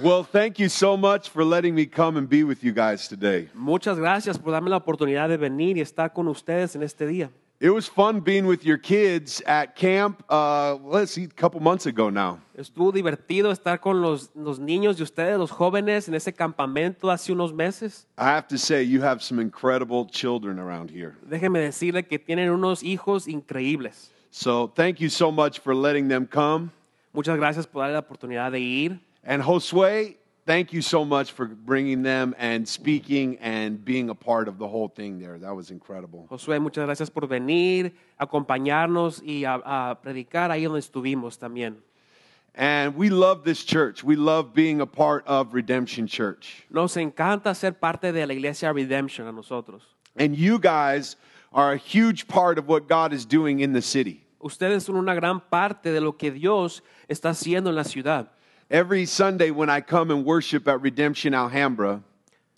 Well, thank you so much for letting me come and be with you guys today. Muchas gracias por darme la oportunidad de venir y estar con ustedes en este día. It was fun being with your kids at camp, uh, let's see, a couple months ago now. Estuvo divertido estar con los, los niños de ustedes, los jóvenes, en ese campamento hace unos meses. I have to say, you have some incredible children around here. Déjeme decirle que tienen unos hijos increíbles. So thank you so much for letting them come. Muchas gracias por darle la oportunidad de ir. And Josue, thank you so much for bringing them and speaking and being a part of the whole thing there. That was incredible. Josué, muchas gracias por venir, acompañarnos y a, a predicar ahí donde estuvimos también. And we love this church. We love being a part of Redemption Church. Nos encanta ser parte de la iglesia Redemption a nosotros. And you guys are a huge part of what God is doing in the city. Ustedes son una gran parte de lo que Dios está haciendo en la ciudad. Every Sunday when I come and worship at Redemption Alhambra,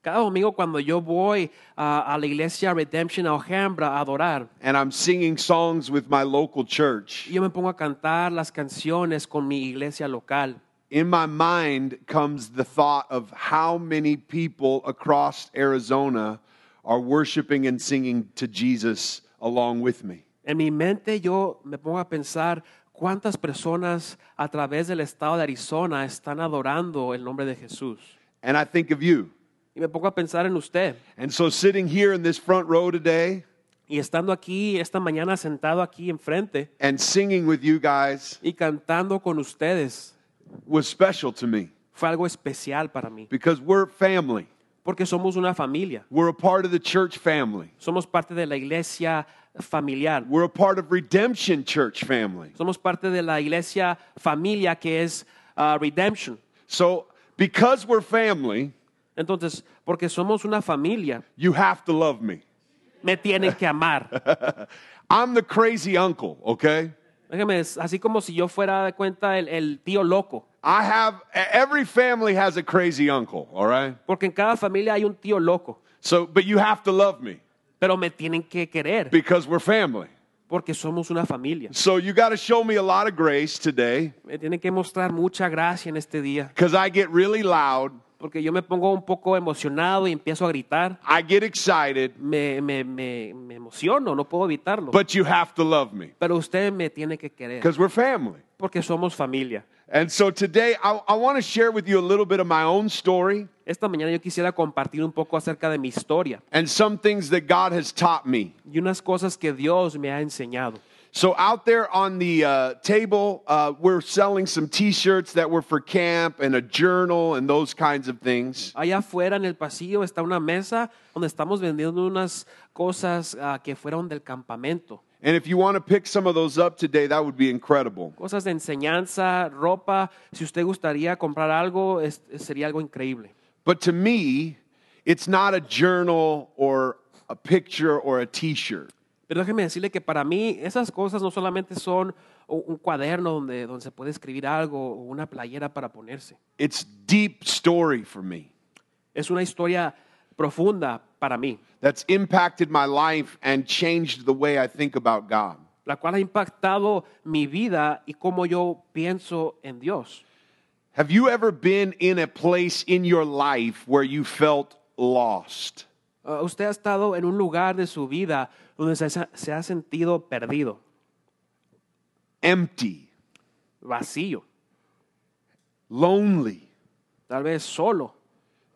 Cada domingo cuando yo voy a, a la iglesia Redemption Alhambra a adorar, and I'm singing songs with my local church, yo me pongo a cantar las canciones con mi iglesia local. in my mind comes the thought of how many people across Arizona are worshiping and singing to Jesus along with me. En mi mente yo me pongo a pensar cuántas personas a través del estado de Arizona están adorando el nombre de Jesús. And I think of you. Y me pongo a pensar en usted. And so, sitting here in this front row today Y estando aquí esta mañana sentado aquí enfrente and singing with you guys y cantando con ustedes was special to me fue algo especial para mí. because we're family. Porque somos una familia. We're a part of the church family. Somos parte de la iglesia familiar. We're a part of Redemption Church family. Somos parte de la iglesia familia que es ah, Redemption. So, because we're family, Entonces, porque somos una familia, you have to love me. me tienen que amar. I'm the crazy uncle, okay? Déjame, así como si yo fuera de cuenta el, el tío loco. I have, every family has a crazy uncle, all right? Porque en cada familia hay un tío loco. So, but you have to love me Pero me tienen que querer. because we're family. Porque somos una familia. So, you got to show me a lot of grace today Me tienen que mostrar mucha gracia en este día. because I get really loud, Porque yo me pongo un poco emocionado y empiezo a gritar. I get excited, Me, me, me, me emociono, no puedo evitarlo. but you have to love me Pero usted me tiene que querer. because we're family. Porque somos familia. And so, today I, I want to share with you a little bit of my own story Esta mañana yo quisiera compartir un poco acerca de mi historia and some things that God has taught me. y unas cosas que Dios me ha enseñado. So out there on the uh, table, uh, we're selling some T-shirts that were for camp and a journal and those kinds of things. Allá afuera en el pasillo está una mesa donde estamos vendiendo unas cosas ah, que fueron del campamento. And if you want to pick some of those up today, that would be incredible. Cosas de enseñanza, ropa. Si usted gustaría comprar algo, es- sería algo increíble. But to me, it's not a journal or a picture or a T-shirt. Pero déjeme decirle que para mí esas cosas no solamente son un cuaderno donde, donde se puede escribir algo o una playera para ponerse. It's deep story for me Es una historia profunda para mí, that's impacted my life and changed the way I think about God. la cual ha impactado mi vida y cómo yo pienso en Dios. Have you ever been in a place in your life where you felt lost? Ah, usted ha estado en un lugar de su vida donde se, ha- se ha sentido perdido, Empty, vacío, lonely. tal vez solo.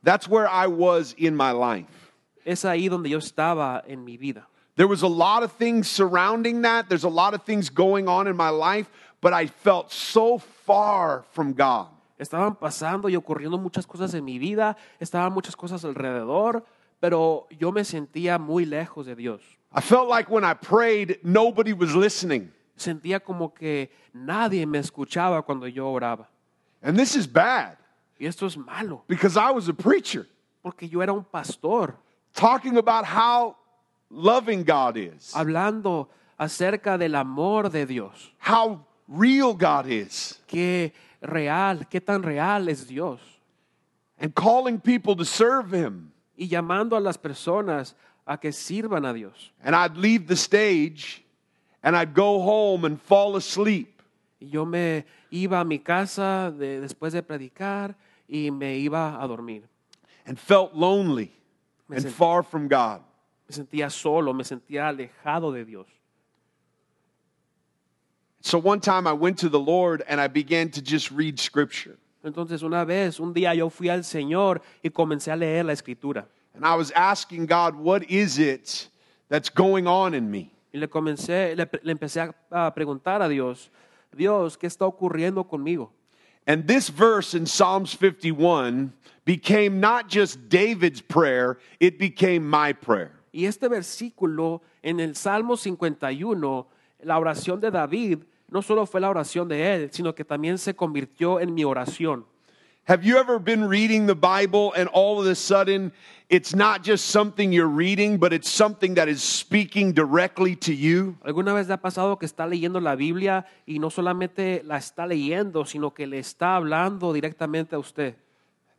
That's where I was in my life. Es ahí donde yo estaba en mi vida. There was a lot of things surrounding that. There's a lot of things going on in my life, but I felt so far from God. Estaban pasando y ocurriendo muchas cosas en mi vida, estaban muchas cosas alrededor, pero yo me sentía muy lejos de Dios. I felt like when I prayed, nobody was listening. Sentía como que nadie me escuchaba cuando yo oraba. And this is bad Y esto es malo, because I was a preacher porque yo era un pastor talking about how loving God is, hablando acerca del amor de Dios. how real God is, Qué real, qué tan real es Dios. and calling people to serve Him. Y llamando a las personas a que sirvan a Dios. And I'd leave the stage and I'd go home and fall asleep. Y yo me iba a mi casa de- después de predicar y me iba a dormir. and felt lonely Me and far from God. Me sentía solo, me sentía alejado de Dios. So one time I went to the Lord and I began to just read scripture. Entonces una vez, un día yo fui al Señor y comencé a leer la escritura. And I was asking God, what is it that's going on in me? Y le comencé, le, le empecé a, a preguntar a Dios, Dios, ¿qué está ocurriendo conmigo? And this verse in Psalms 51 became not just David's prayer, it became my prayer. Y este versículo en el Salmo 51, la oración de David, no solo fue la oración de él, sino que también se convirtió en mi oración. Have you ever been reading the Bible and all of a sudden it's not just something you're reading, but it's something that is speaking directly to you? ¿Alguna vez le ha pasado que está leyendo la Biblia y no solamente la está leyendo, sino que le está hablando directamente a usted?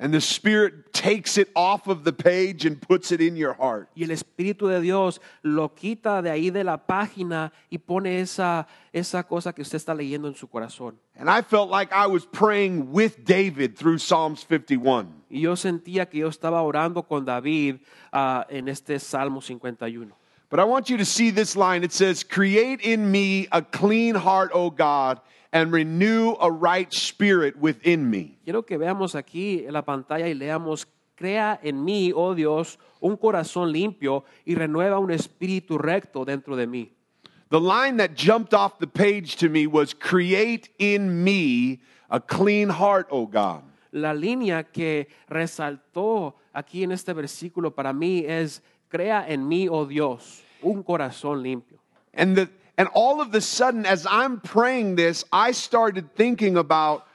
And the Spirit takes it off of the page and puts it in your heart. Y el Espíritu de Dios lo quita de ahí de la página y pone esa, esa cosa que usted está leyendo en su corazón. And I felt like I was praying with David through Psalms 51. Y yo sentía que yo estaba orando con David ah, en este Salmo 51. But I want you to see this line. It says, Create in me a clean heart, O God, and renew a right spirit within me. Quiero que veamos aquí en la pantalla y leamos, crea en mí, oh Dios, un corazón limpio y renueva un espíritu recto dentro de mí. The line that jumped off the page to me was, Create in me a clean heart, O God. La línea que resaltó aquí en este versículo para mí es, crea en mí, oh Dios, un corazón limpio. And, the, and all of the sudden, as I'm praying this, I started thinking about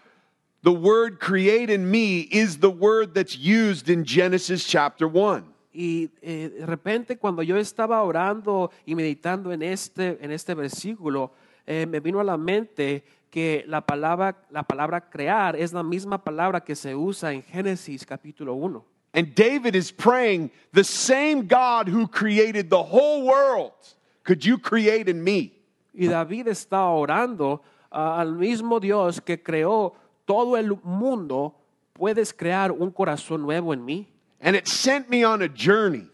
the word create in me is the word that's used in Genesis chapter 1. Y eh, de repente cuando yo estaba orando y meditando en este, en este versículo, eh, me vino a la mente que la palabra, la palabra crear es la misma palabra que se usa en Génesis capítulo 1. And David is praying, the same God who created the whole world, could you create in me? Y David está orando ah, al mismo Dios que creó todo el mundo, puedes crear un corazón nuevo en mí. And it sent me on a journey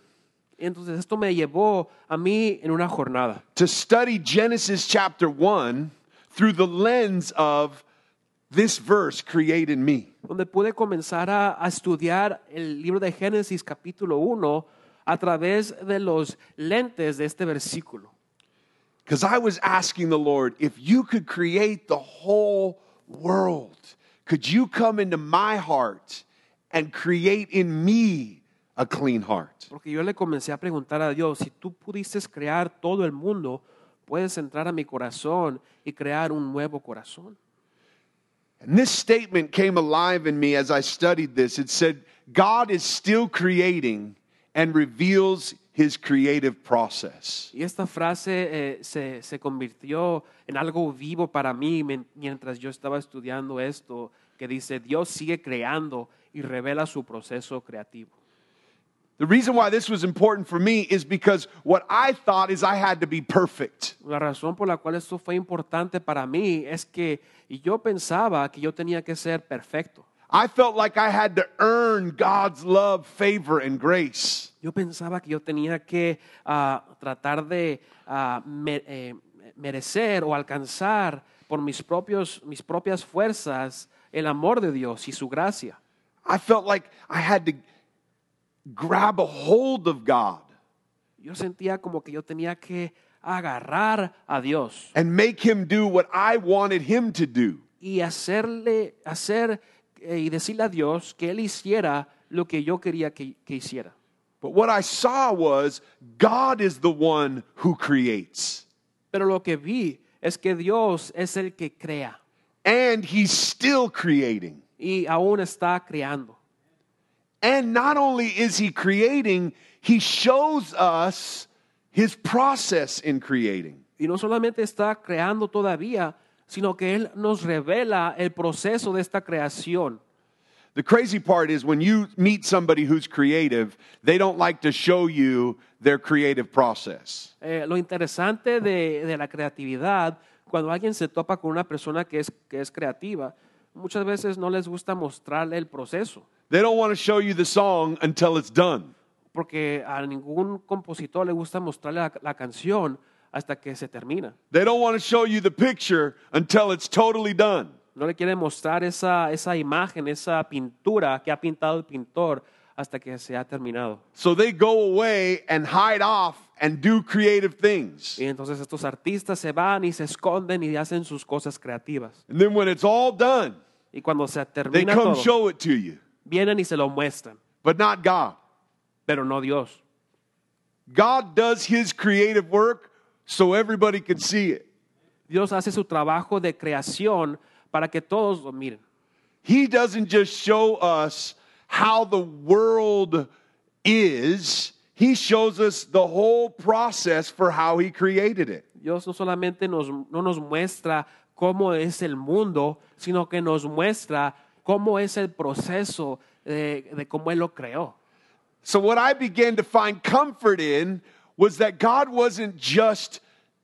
Entonces esto me llevó a mí en una jornada to study Genesis chapter 1 through the lens of this verse, create in me. donde pude comenzar a, a estudiar el libro de Génesis capítulo 1 a través de los lentes de este versículo. Because I was asking the Lord, if you could create the whole world, could you come into my heart and create in me a clean heart? Porque yo le comencé a preguntar a Dios, si tú pudieses crear todo el mundo, puedes entrar a mi corazón y crear un nuevo corazón. And this statement came alive in me as I studied this. It said, God is still creating and reveals his creative process. Y esta frase eh, se, se convirtió en algo vivo para mí mientras yo estaba estudiando esto, que dice, Dios sigue creando y revela su proceso creativo. The reason why this was important for me is because what I thought is I had to be perfect. La razón por la cual esto fue importante para mí es que yo pensaba que yo tenía que ser perfecto. I felt like I had to earn God's love, favor, and grace. Yo pensaba que yo tenía que ah, tratar de ah, me- eh, merecer o alcanzar por mis, propios, mis propias fuerzas el amor de Dios y su gracia. I felt like I had to grab a hold of God Yo sentía como que yo tenía que agarrar a Dios and make him do what I wanted him to do. y hacerle, hacer Eh, y decirle a Dios que Él hiciera lo que yo quería que, que hiciera. But what I saw was God is the one who creates. Pero lo que vi es que Dios es el que crea And he's still creating. y aún está creando. And not only is he creating, he shows us his process in creating. Y no solamente está creando todavía, sino que Él nos revela el proceso de esta creación. The crazy part is when you meet somebody who's creative, they don't like to show you their creative process. Eh, lo interesante de, de la creatividad, Cuando alguien se topa con una persona que es, que es creativa, muchas veces no les gusta mostrarle el proceso, They don't want to show you the song until it's done. porque a ningún compositor le gusta mostrarle la, la canción hasta que se termina. They don't want to show you the picture until it's totally done. No le quiere mostrar esa, esa imagen, esa pintura que ha pintado el pintor hasta que se ha terminado. So they go away and hide off and do creative things. Y entonces estos artistas se van y se esconden y hacen sus cosas creativas. And then when it's all done, Y cuando se they come todo, show it to you, vienen y se lo muestran, but not God. pero no Dios. God does his creative work so everybody can see it. Dios hace su trabajo de creación para que todos lo miren. He doesn't just show us how the world is, he shows us the whole process for how he created it. Dios no solamente nos, no nos muestra cómo es el mundo, sino que nos muestra cómo es el proceso de, de cómo Él lo creó. So, what I began to find comfort in was that God wasn't just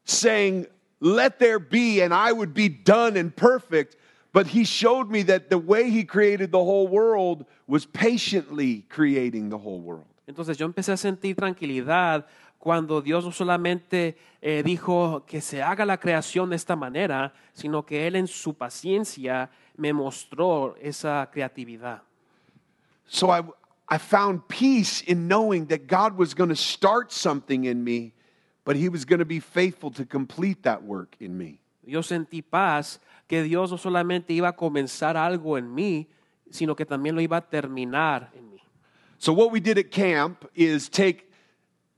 saying, Let there be, and I would be done and perfect, but He showed me that the way He created the whole world was patiently creating the whole world. Entonces yo empecé a sentir tranquilidad cuando Dios no solamente eh, dijo que se haga la creación de esta manera, sino que Él en su paciencia me mostró esa creatividad. So, I, I found peace in knowing that God was going to start something in me, but He was going to be faithful to complete that work in me. Yo sentí paz que Dios no solamente iba a comenzar algo en mí, sino que también lo iba a terminar en mí. So, what we did at camp is take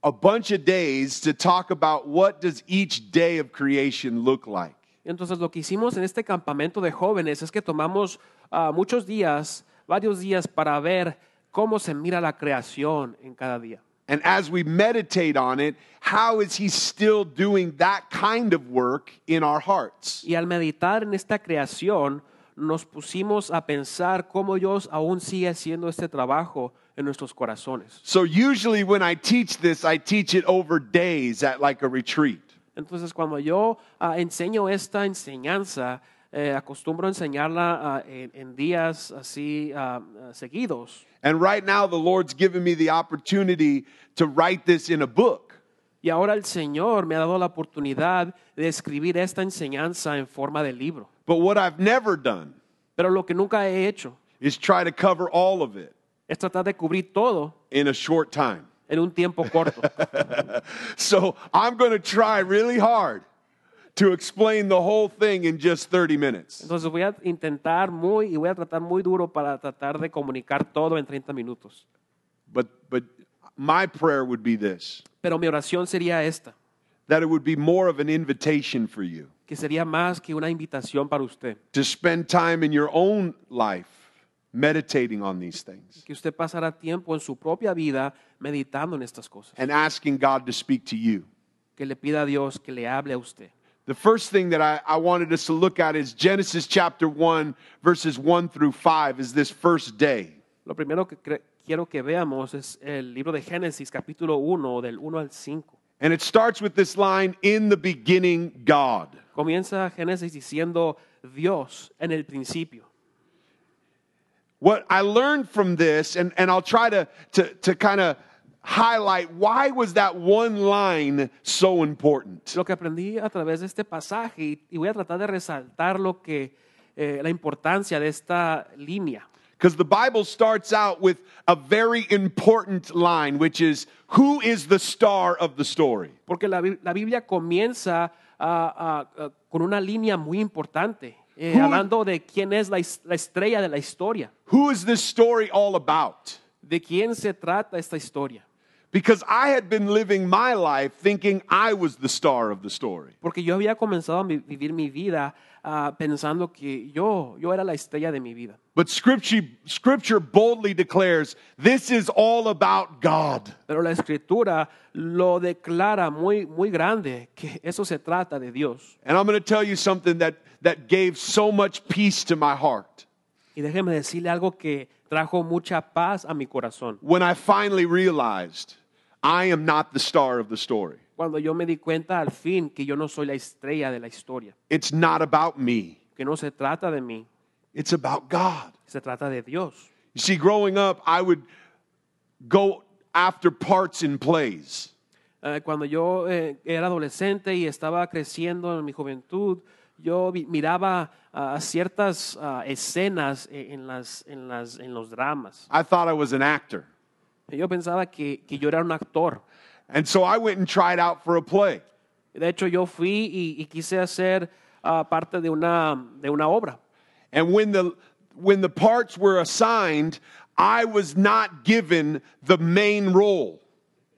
a bunch of days to talk about what does each day of creation look like. Entonces lo que hicimos en este campamento de jóvenes es que tomamos ah, muchos días, varios días para ver cómo se mira la creación en cada día. And as we meditate on it, how is he still doing that kind of work in our hearts? Y al meditar en esta creación, nos pusimos a pensar cómo Dios aún sigue haciendo este trabajo en nuestros corazones. So, usually when I teach this, I teach it over days at like a retreat. Entonces, cuando yo ah, enseño esta enseñanza, eh, acostumbro enseñarla ah, en, en días así ah, seguidos. And right now, the Lord's given me the opportunity to write this in a book. Y ahora el Señor me ha dado la oportunidad de escribir esta enseñanza en forma de libro. But what I've never done Pero lo que nunca he hecho is try to cover all of it es tratar de cubrir todo in a short time. en un tiempo corto. So I'm going to try really hard to explain the whole thing in just 30 minutes. Entonces voy a intentar muy y voy a tratar muy duro para tratar de comunicar todo en 30 minutos. But, but my prayer would be this Pero mi oración sería esta, that it would be more of an invitation for you que sería más que una invitación para usted, to spend time in your own life meditating on these things que usted pasara tiempo en su propia vida meditando en estas cosas, and asking God to speak to you. que le pida a Dios que le hable a usted. The first thing that I, I wanted us to look at is Genesis chapter 1, verses 1 through 5, is this first day. Lo primero que cre- quiero que veamos es el libro de Génesis, capítulo 1, del 1 al 5. And it starts with this line In the beginning, God. Comienza Génesis diciendo Dios en el principio. What I learned from this, and, and I'll try to, to, to kind of highlight why was that one line so important. Lo que aprendí a través de este pasaje y, y voy a tratar de resaltar lo que eh, la importancia de esta línea. Because the Bible starts out with a very important line, which is Who is the star of the story? Porque la, la Biblia comienza ah, ah, con una línea muy importante, eh, Who- hablando de quién es la, la estrella de la historia, Who is this story all about? de quién se trata esta historia. Because I had been living my life thinking I was the star of the story. Porque yo había comenzado a vivir mi vida ah, pensando que yo, yo era la estrella de mi vida. But scripture, scripture boldly declares this is all about God. Pero la escritura lo declara muy, muy grande, que eso se trata de Dios. And I'm going to tell you something that, that gave so much peace to my heart. Y déjeme decirle algo que trajo mucha paz a mi corazón. When I finally realized I am not the star of the story. cuando yo me di cuenta al fin que yo no soy la estrella de la historia, It's not about me, que no se trata de mí, it's about God. se trata de Dios. You see, growing up, I would go after parts in plays. Eh, cuando yo eh, era adolescente y estaba creciendo en mi juventud, yo miraba ah, ciertas ah, escenas eh, en, las, en, las, en los dramas. I thought I was an actor. Yo pensaba que, que yo era un actor. And so I went and tried out for a play. De hecho, yo fui y, y quise hacer ah, parte de una, de una obra. And when the when the parts were assigned, I was not given the main role.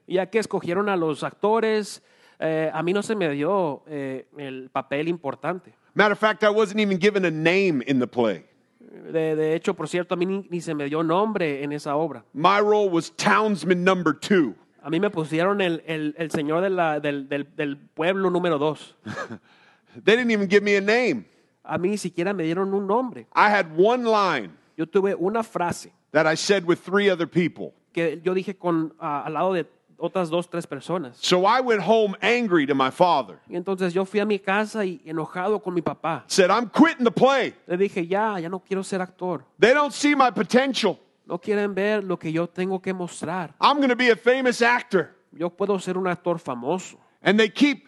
Ya que escogieron a los actores, eh, a mí no se me dio eh, el papel importante. Matter of fact, I wasn't even given a name in the play. De, de hecho, por cierto, a mí ni, ni se me dio nombre en esa obra. My role was townsman number two. A mí me pusieron el, el- el señor de la- del, del- del pueblo número dos. They didn't even give me a name. A mí ni siquiera me dieron un nombre. I had one line Yo tuve una frase that I said with three other people. que yo dije con, al lado de otras dos, tres personas. So I went home angry to my father. Y entonces yo fui a mi casa y enojado con mi papá. Said, I'm quitting the play. Le dije, ya, ya no quiero ser actor. They don't see my potential. No quieren ver lo que yo tengo que mostrar. I'm going to be a famous actor. Yo puedo ser un actor famoso, And they keep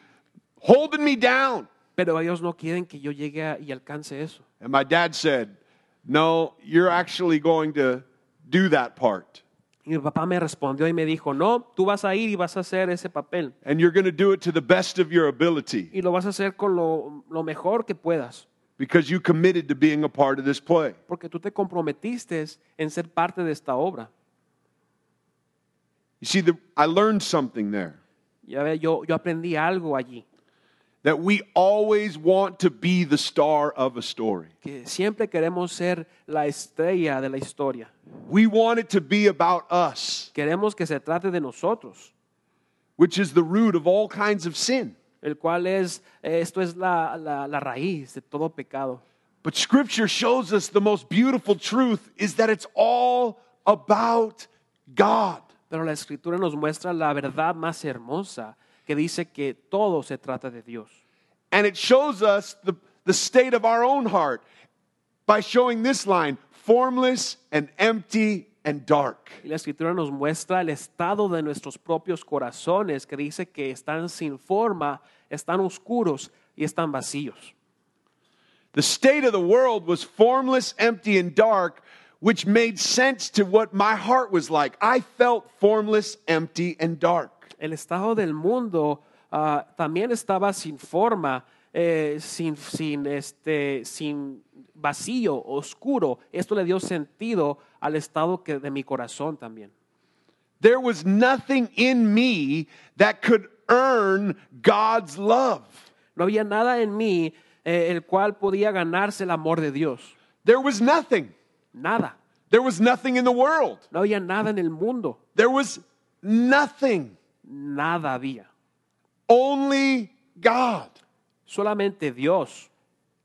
holding me down. pero ellos no quieren que yo llegue a- y alcance eso. And my dad said, No, you're actually going to do that part. Y mi papá me respondió y me dijo, no, tú vas a ir y vas a hacer ese papel. And you're going to do it to the best of your ability Y lo vas a hacer con lo, lo mejor que puedas, because you committed to being a part of this play. porque tú te comprometiste en ser parte de esta obra. You see, the, I learned something there Ya ve, yo, yo aprendí algo allí, that we always want to be the star of a story. que siempre queremos ser la estrella de la historia. We want it to be about us, Queremos que se trate de nosotros, which is the root of all kinds of sin. el cual es, esto es la, la, la raíz de todo pecado. But Scripture shows us the most beautiful truth is that it's all about God. Pero la escritura nos muestra la verdad más hermosa, que dice que todo se trata de Dios. And it shows us the, the state of our own heart by showing this line formless and empty and dark. Y la escritura nos muestra el estado de nuestros propios corazones, que dice que están sin forma, están oscuros y están vacíos. The state of the world was formless, empty, and dark, which made sense to what my heart was like. I felt formless, empty, and dark. El estado del mundo ah, también estaba sin forma, eh, sin, sin, este, sin vacío, oscuro. Esto le dio sentido al estado que, de mi corazón también. There was nothing in me that could earn God's love. No había nada en mí eh, el cual podía ganarse el amor de Dios. There was nothing. Nada. There was nothing in the world. No había nada en el mundo. There was nothing. Nada había. Only God. Solamente Dios.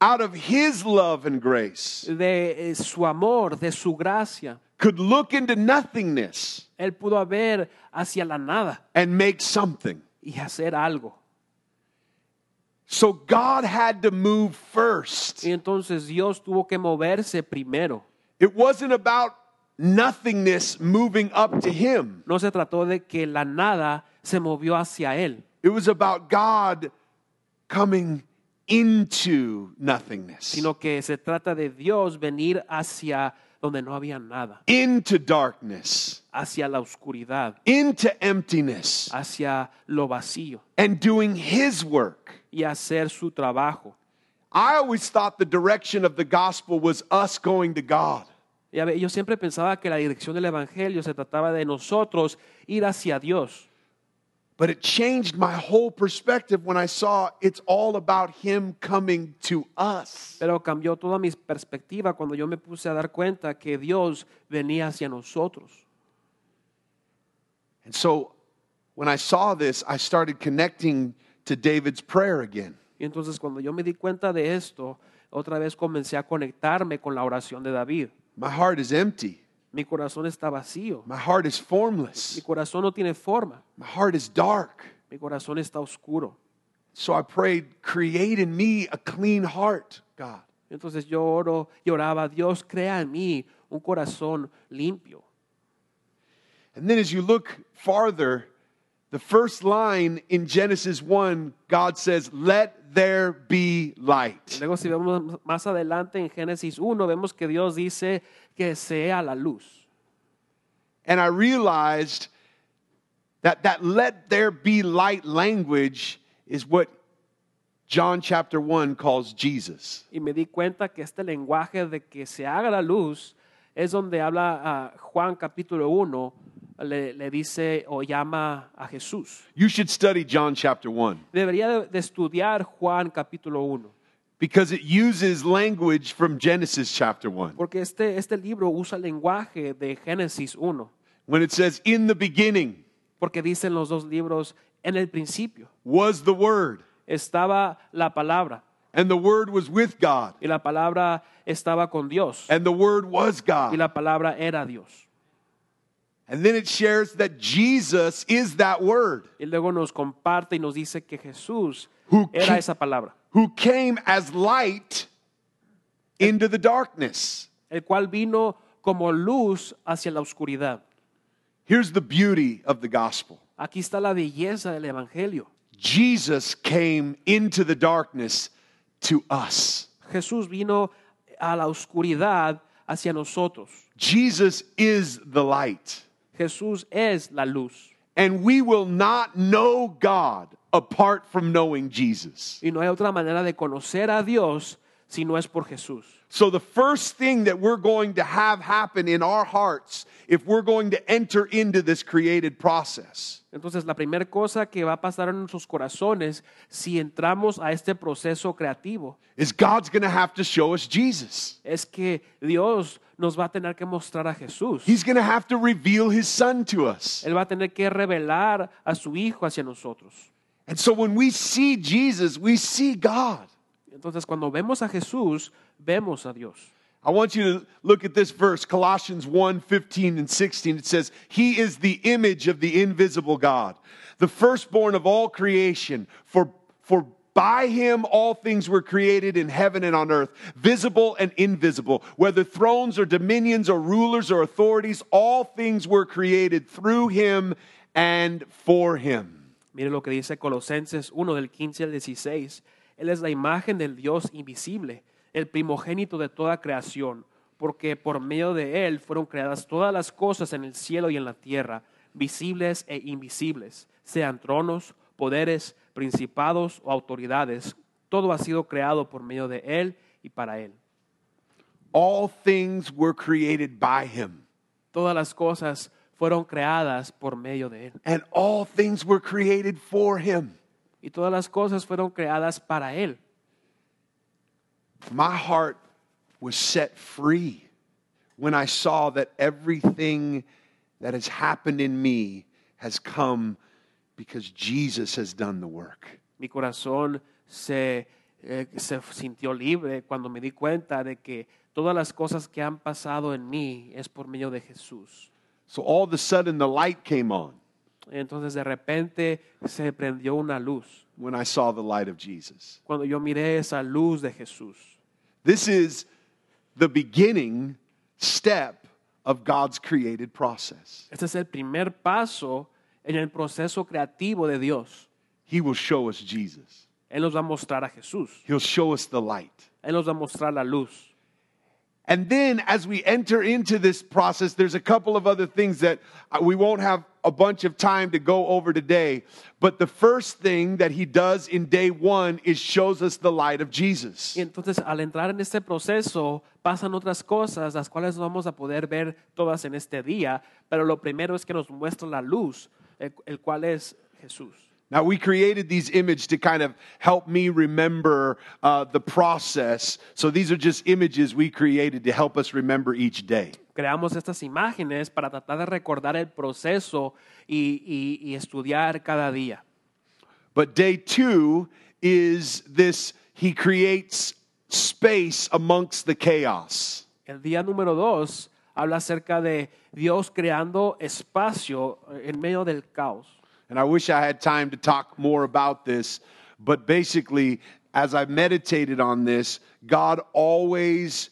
Out of His love and grace de eh, su amor, de su gracia. could look into nothingness Él pudo ver hacia la nada and make something. y hacer algo. So God had to move first. Y entonces Dios tuvo que moverse primero. It wasn't about nothingness moving up to Him, No se trató de que la nada se movió hacia Él, it was about God coming into nothingness, sino que se trata de Dios venir hacia donde no había nada, into darkness, hacia la oscuridad, into emptiness, hacia lo vacío. And doing His work. y hacer su trabajo. I always thought the direction of the gospel was us going to God. Ya ve, Yo siempre pensaba que la dirección del Evangelio se trataba de nosotros ir hacia Dios. But it changed my whole perspective when I saw it's all about Him coming to us. Pero cambió toda mi perspectiva cuando yo me puse a dar cuenta que Dios venía hacia nosotros. And so when I saw this, I started connecting to David's prayer again. Y entonces cuando yo me di cuenta de esto, otra vez comencé a conectarme con la oración de David. My heart is empty. Mi corazón está vacío. My heart is formless. Mi corazón no tiene forma. My heart is dark. Mi corazón está oscuro. So I prayed, create in me a clean heart, God. Entonces yo oro y oraba, Dios, crea en mí un corazón limpio. And then as you look farther, the first line in Genesis 1, God says, Let there be light. Luego si vemos más adelante en Génesis 1, vemos que Dios dice que sea la luz. And I realized that that let there be light language is what John chapter 1 calls Jesus. Y me di cuenta que este lenguaje de que se haga la luz es donde habla ah, Juan capítulo 1, le, le dice o llama a Jesús. You should study John chapter 1 Debería de, estudiar Juan capítulo 1, because it uses language from Genesis chapter 1. porque este, este libro usa el lenguaje de Génesis 1, When it says, In the beginning porque dicen los dos libros, en el principio was the Word, estaba la palabra, and the Word was with God, y la palabra estaba con Dios, and the Word was God. y God. la palabra era Dios. And then it shares that Jesus is that Word Y luego nos comparte y nos dice que Jesús Who era ca- esa palabra, who came as light into the darkness. el cual vino como luz hacia la oscuridad. Here's the beauty of the gospel Aquí está la belleza del Evangelio. Jesus came into the darkness to us. Jesús vino a la oscuridad hacia nosotros. Jesus is the light. Jesús es la luz. And we will not know God apart from knowing Jesus. Y no hay otra manera de conocer a Dios si no es por Jesús. So, the first thing that we're going to have happen in our hearts if we're going to enter into this created process Entonces, la primera cosa que va a pasar en nuestros corazones si entramos a este proceso creativo is God's going to have to show us Jesus. es que Dios nos va a tener que mostrar a Jesús. He's going to have to reveal his son to us. Él va a tener que revelar a su Hijo hacia nosotros. And so when we see Jesus, we see God. Entonces, cuando vemos a Jesús, vemos a Dios. I want you to look at this verse, Colossians 1 15 and 16. It says, He is the image of the invisible God, the firstborn of all creation. For, for by him all things were created in heaven and on earth, visible and invisible, whether thrones or dominions or rulers or authorities, all things were created through him and for him. Mire lo que dice Colosenses 1 del 15 al 16. Él es la imagen del Dios invisible, el primogénito de toda creación, porque por medio de Él fueron creadas todas las cosas en el cielo y en la tierra, visibles e invisibles, sean tronos, poderes, principados o autoridades. Todo ha sido creado por medio de Él y para Él. All things were created by him, Todas las cosas fueron creadas por medio de Él. and all things were created for him. Y todas las cosas fueron creadas para Él. My heart was set free when I saw that everything that has happened in me has come because Jesus has done the work. Mi corazón se, eh, se sintió libre cuando me di cuenta de que todas las cosas que han pasado en mí es por medio de Jesús. So all of a sudden, the light came on Entonces de repente se prendió una luz when I saw the light of Jesus. cuando yo miré esa luz de Jesús. This is the beginning step of God's created process. Este es el primer paso en el proceso creativo de Dios. He will show us Jesus, Él nos va a mostrar a Jesús. He'll show us the light. Él nos va a mostrar la luz. And then as we enter into this process, there's a couple of other things that uh, we won't have a bunch of time to go over today. But the first thing that he does in day one is shows us the light of Jesus. Y entonces al entrar en este proceso pasan otras cosas, las cuales no vamos a poder ver todas en este día, pero lo primero es que nos muestra la luz, el, el cual es Jesús. Now, we created these images to kind of help me remember uh, the process. So these are just images we created to help us remember each day. Creamos estas imágenes para tratar de recordar el proceso y, y- y estudiar cada día. But day two is this he creates space amongst the chaos. El día número dos habla acerca de Dios creando espacio en medio del caos. And I wish I had time to talk more about this, but basically, as I meditated on this, God always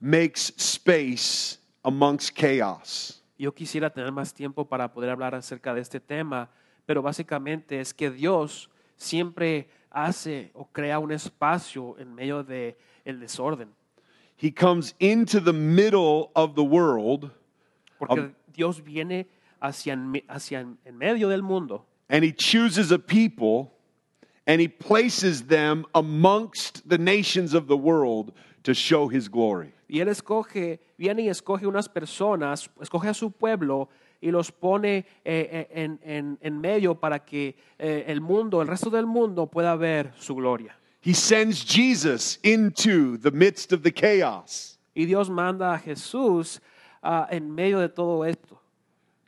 makes space amongst chaos. Yo quisiera tener más tiempo para poder hablar acerca de este tema, pero básicamente es que Dios siempre hace o crea un espacio en medio de el desorden, He comes into the middle of the world porque um, Dios viene hacia, hacia en medio del mundo and he chooses a people and he places them amongst the nations of the world to show his glory. Y él escoge, viene y escoge unas personas, escoge a su pueblo y los pone eh, eh, en, en- en medio para que eh, el mundo, el resto del mundo pueda ver su gloria. He sends Jesus into the midst of the chaos Y Dios manda a Jesús ah, en medio de todo esto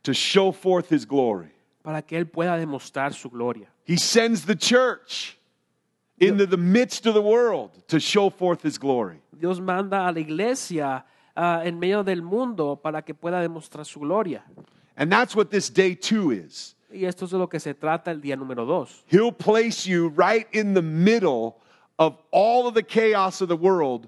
to show forth his glory. para que Él pueda demostrar su gloria. He sends the church into the midst of the world to show forth his glory. Dios manda a la iglesia ah, en medio del mundo para que pueda demostrar su gloria. And that's what this day two is. Y esto es de lo que se trata el día número dos. He'll place you right in the middle of all of the chaos of the world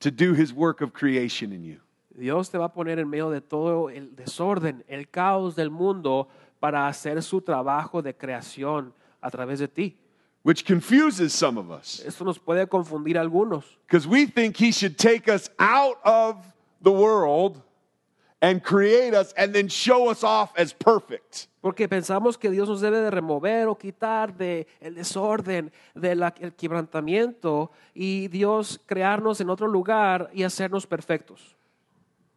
to do his work of creation in you. Dios te va a poner en medio de todo el desorden, el caos del mundo para hacer su trabajo de creación a través de ti. Which confuses some of us Esto nos puede confundir a algunos, because we think he should take us out of the world and create us and then show us off as perfect. porque pensamos que Dios nos debe de remover o quitar de el desorden, del quebrantamiento y Dios crearnos en otro lugar y hacernos perfectos.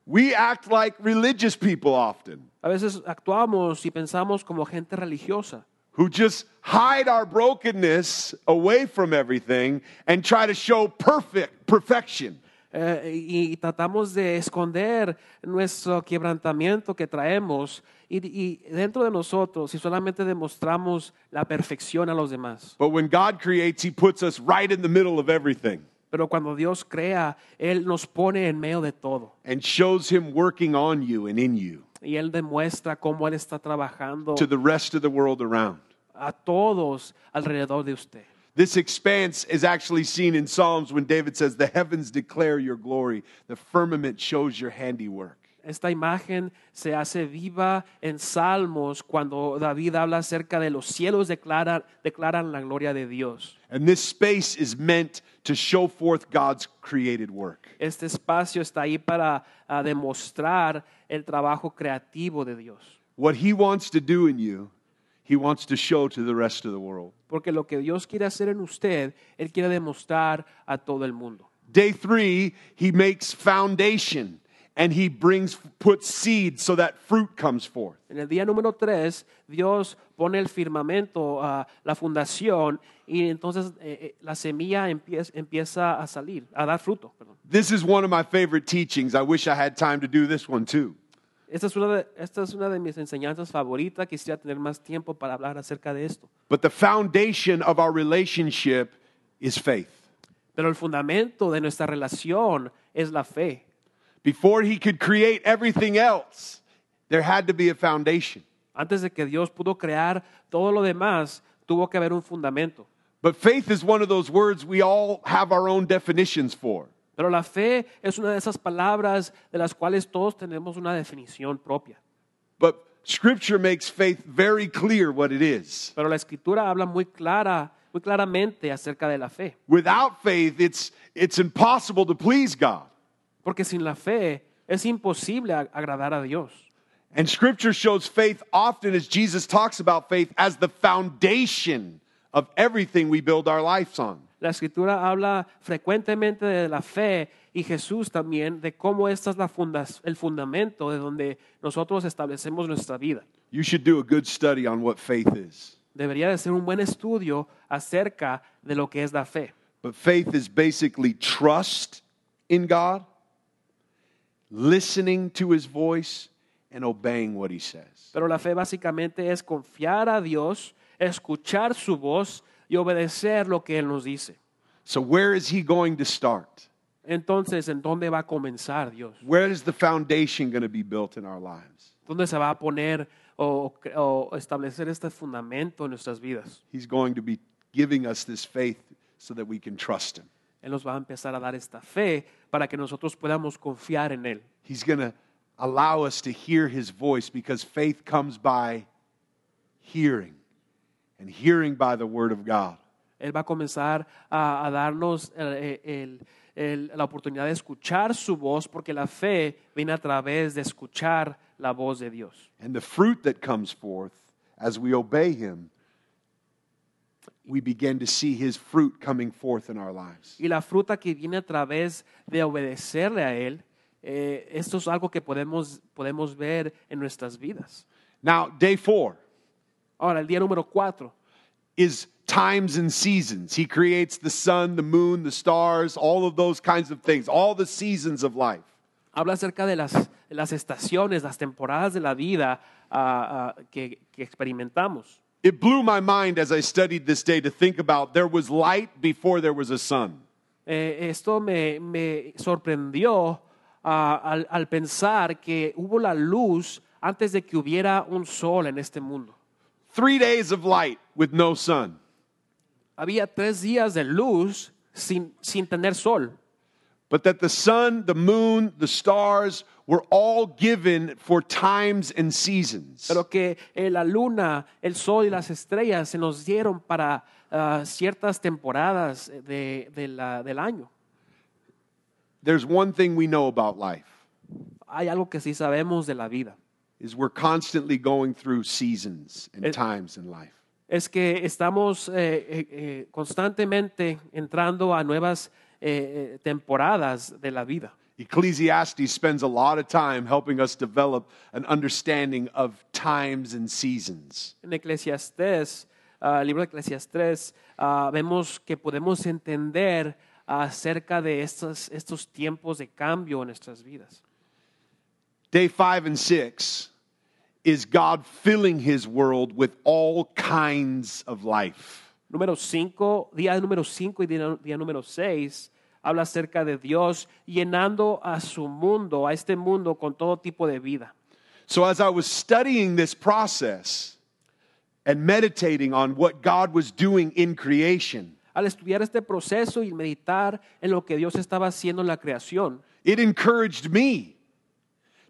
We act like religious people often A veces actuamos y pensamos como gente religiosa, who just hide our brokenness away from everything and try to show perfect perfection. y, y tratamos de esconder nuestro quebrantamiento que traemos y, y dentro de nosotros y solamente demostramos la perfección a los demás. But when God creates, he puts us right in the middle of everything Pero cuando Dios crea, Él nos pone en medio de todo and shows him working on you and in you y Él demuestra cómo Él está trabajando to the rest of the world around. a todos alrededor de usted. This expanse is actually seen in Psalms when David says, The heavens declare your glory, the firmament shows your handiwork. Esta imagen se hace viva en Salmos cuando David habla acerca de los cielos declaran, declaran la gloria de Dios. And this space is meant to show forth God's created work. Este espacio está ahí para ah, demostrar el trabajo creativo de Dios. What He wants to do in you, He wants to show to the rest of the world. Porque lo que Dios quiere hacer en usted, Él quiere demostrar a todo el mundo. Day three, He makes foundation and He brings, puts seed so that fruit comes forth. En el día número tres, Dios pone el firmamento, ah, la fundación, y entonces eh, eh, la semilla empieza, empieza a salir, a dar fruto. perdón. This is one of my favorite teachings. I wish I had time to do this one too. Esta es, una de, esta es una de mis enseñanzas favoritas. Quisiera tener más tiempo para hablar acerca de esto. But the foundation of our relationship is faith. Pero el fundamento de nuestra relación es la fe. Before he could create everything else, there had to be a foundation. Antes de que Dios pudo crear todo lo demás, tuvo que haber un fundamento. But faith is one of those words we all have our own definitions for. Pero la fe es una de esas palabras de las cuales todos tenemos una definición propia. But scripture makes faith very clear what it is. Pero la escritura habla muy clara, muy claramente acerca de la fe. Without faith, it's, it's impossible to please God. Porque sin la fe es imposible ag- agradar a Dios. And scripture shows faith often as Jesus talks about faith as the foundation of everything we build our lives on. La escritura habla frecuentemente de la fe y Jesús también de cómo esta es la funda- el fundamento de donde nosotros establecemos nuestra vida. You should do a good study on what faith is. Debería de ser un buen estudio acerca de lo que es la fe. But faith is basically trust in God, listening to his voice, and obeying what he says. Pero la fe básicamente es confiar a Dios, escuchar su voz y obedecer lo que Él nos dice. So, where is he going to start? Entonces, ¿en dónde va a comenzar Dios? Where is the foundation going to be built in our lives? ¿Dónde se va a poner o, o establecer este fundamento en nuestras vidas? He's going to be giving us this faith so that we can trust Him. Él nos va a empezar a dar esta fe para que nosotros podamos confiar en Él. He's going to allow us to hear His voice because faith comes by hearing, and hearing by the Word of God. Él va a comenzar a, a darnos eh, el- el- la oportunidad de escuchar su voz porque la fe viene a través de escuchar la voz de Dios. And the fruit that comes forth as we obey Him, we begin to see His fruit coming forth in our lives. Y la fruta que viene a través de obedecerle a Él, eh, esto es algo que podemos, podemos ver en nuestras vidas. Now, day four Ahora, el día número cuatro is times and seasons. He creates the sun, the moon, the stars, all of those kinds of things, all the seasons of life. habla acerca de las, de las estaciones, las temporadas de la vida ah, ah, que, que experimentamos. It blew my mind as I studied this day to think about there was light before there was a sun. Eh, esto me, me sorprendió ah, al, al pensar que hubo la luz antes de que hubiera un sol en este mundo. Three days of light with no sun. Había tres días de luz sin, sin tener sol. But that the sun, the moon, the stars were all given for times and seasons. pero que eh, la luna, el sol y las estrellas se nos dieron para ah, ciertas temporadas de, de la- del año. There's one thing we know about life Hay algo que sí sabemos de la vida, is we're constantly going through seasons and It- times in life. es que estamos eh, eh, eh, constantemente entrando a nuevas eh, eh, temporadas de la vida. Ecclesiastes spends a lot of time helping us develop an understanding of times and seasons. En Eclesiastés, ah, el libro de Eclesiastés, ah, vemos que podemos entender acerca de estos, estos tiempos de cambio en nuestras vidas. Day five and six is God filling his world with all kinds of life. Número 5, día número 5 y día, día número 6 habla acerca de Dios llenando a su mundo, a este mundo con todo tipo de vida. So, as I was studying this process and meditating on what God was doing in creation, Al estudiar este proceso y meditar en lo que Dios estaba haciendo en la creación, it encouraged me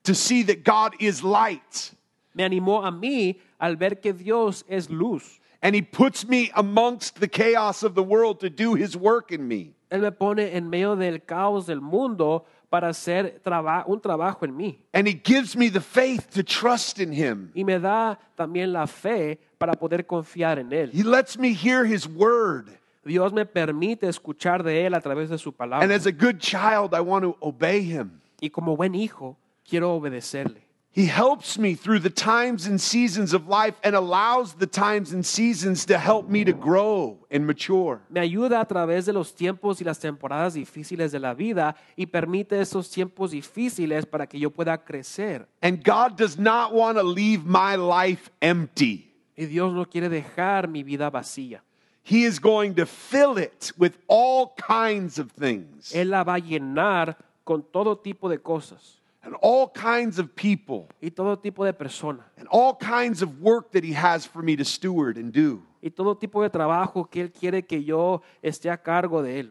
to see that God is light me animó a mí al ver que Dios es luz. and He puts me amongst the chaos of the world to do His work in me. Él me pone en medio del caos del mundo para hacer traba- un trabajo en mí. And He gives me the faith to trust in Him. Y me da también la fe para poder confiar en Él. He lets me hear His word. Dios me permite escuchar de Él a través de su palabra. And as a good child, I want to obey Him. Y como buen hijo, quiero obedecerle. He helps me through the times and seasons of life and allows the times and seasons to help me to grow and mature. Me ayuda a través de los tiempos y las temporadas difíciles de la vida y permite esos tiempos difíciles para que yo pueda crecer. And God does not want to leave my life empty. Y Dios no quiere dejar mi vida vacía. He is going to fill it with all kinds of things Él la va a llenar con todo tipo de cosas and all kinds of people y todo tipo de personas and all kinds of work that He has for me to steward and do. y todo tipo de trabajo que Él quiere que yo esté a cargo de Él.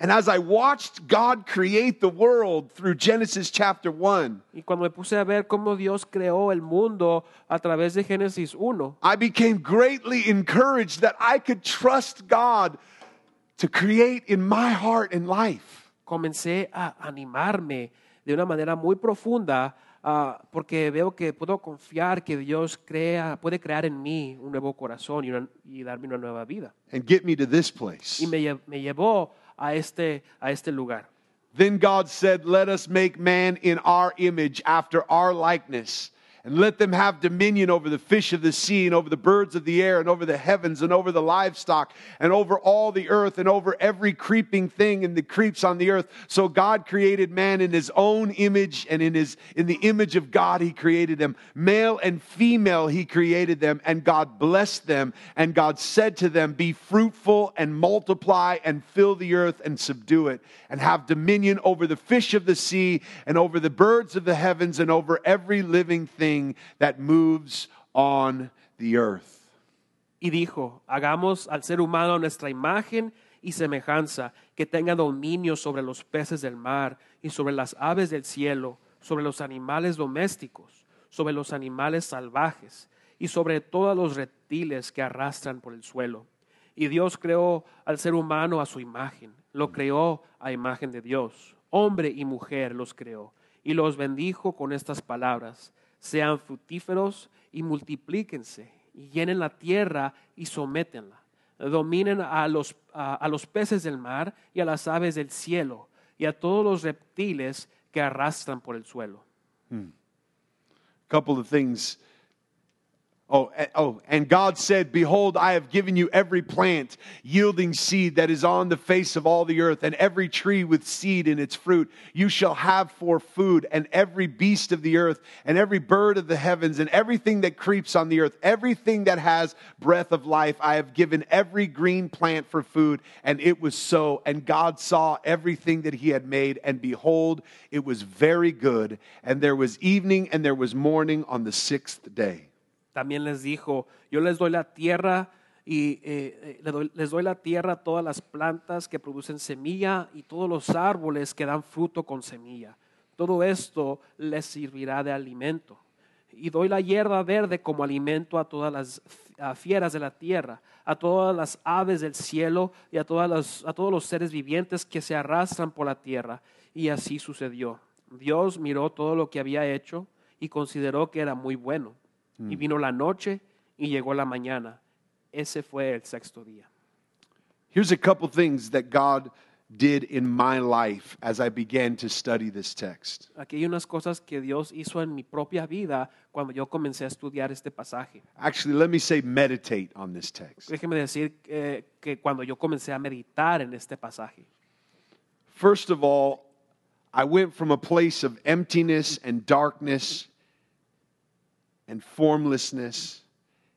And as I watched God create the world through Genesis chapter 1, Y cuando me puse a ver cómo Dios creó el mundo a través de Génesis 1, I became greatly encouraged that I could trust God to create in my heart and life. comencé a animarme de una manera muy profunda ah, porque veo que puedo confiar que Dios crea, puede crear en mí un nuevo corazón y, una- y darme una nueva vida. and get me to this place. Y me, me llevó a este, a este lugar. Then God said, Let us make man in our image, after our likeness, and let them have dominion over the fish of the sea, and over the birds of the air, and over the heavens, and over the livestock, and over all the earth, and over every creeping thing and the creeps on the earth. So God created man in his own image, and in his in the image of God he created them. Male and female he created them, and God blessed them, and God said to them, Be fruitful and multiply and fill the earth and subdue it, and have dominion over the fish of the sea, and over the birds of the heavens, and over every living thing Y dijo, hagamos al ser humano nuestra imagen y semejanza, que tenga dominio sobre los peces del mar y sobre las aves del cielo, sobre los animales domésticos, sobre los animales salvajes y sobre todos los reptiles que arrastran por el suelo. Y Dios creó al ser humano a su imagen, lo creó a imagen de Dios, hombre y mujer los creó, y los bendijo con estas palabras, sean fructíferos y multiplíquense, y llenen la tierra y sométenla dominen a los, a, a los peces del mar y a las aves del cielo y a todos los reptiles que arrastran por el suelo. couple of things. Oh, oh, and God said, Behold, I have given you every plant yielding seed that is on the face of all the earth, and every tree with seed in its fruit. You shall have for food, and every beast of the earth, and every bird of the heavens, and everything that creeps on the earth, everything that has breath of life. I have given every green plant for food. And it was so. And God saw everything that he had made, and behold, it was very good. And there was evening and there was morning on the sixth day. También les dijo, yo les doy la tierra y eh, eh, les doy la tierra a todas las plantas que producen semilla y todos los árboles que dan fruto con semilla. Todo esto les servirá de alimento. Y doy la hierba verde como alimento a todas las fieras de la tierra, a todas las aves del cielo y a todos los seres vivientes que se arrastran por la tierra. Y así sucedió. Dios miró todo lo que había hecho y consideró que era muy bueno. Y vino la noche y llegó la mañana. Ese fue el sexto día. Here's a couple things that God did in my life as I began to study this text. Aquí hay unas cosas que Dios hizo en mi propia vida cuando yo comencé a estudiar este pasaje. Actually, let me say meditate on this text. Déjeme decir eh, que cuando yo comencé a meditar en este pasaje, First of all, I went from a place of emptiness and darkness and formlessness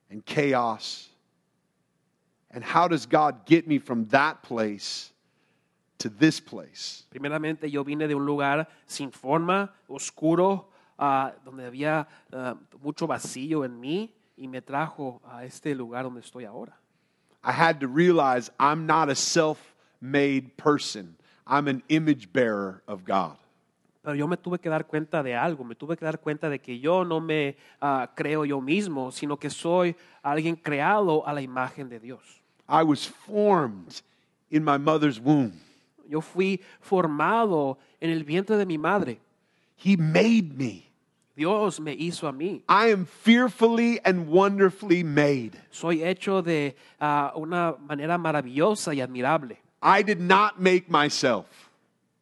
and chaos. And how does God get me from that place to this place? primeramente yo vine de un lugar sin forma, oscuro, ah, donde había ah, mucho vacío en mí y me trajo a este lugar donde estoy ahora. I had to realize I'm not a self made person, I'm an image bearer of God. Pero yo me tuve que dar cuenta de algo, me tuve que dar cuenta de que yo no me ah, creo yo mismo, sino que soy alguien creado a la imagen de Dios. I was formed in my mother's womb. Yo fui formado en el vientre de mi madre. He made me. Dios me hizo a mí. I am fearfully and wonderfully made. Soy hecho de ah, una manera maravillosa y admirable, I did not make myself.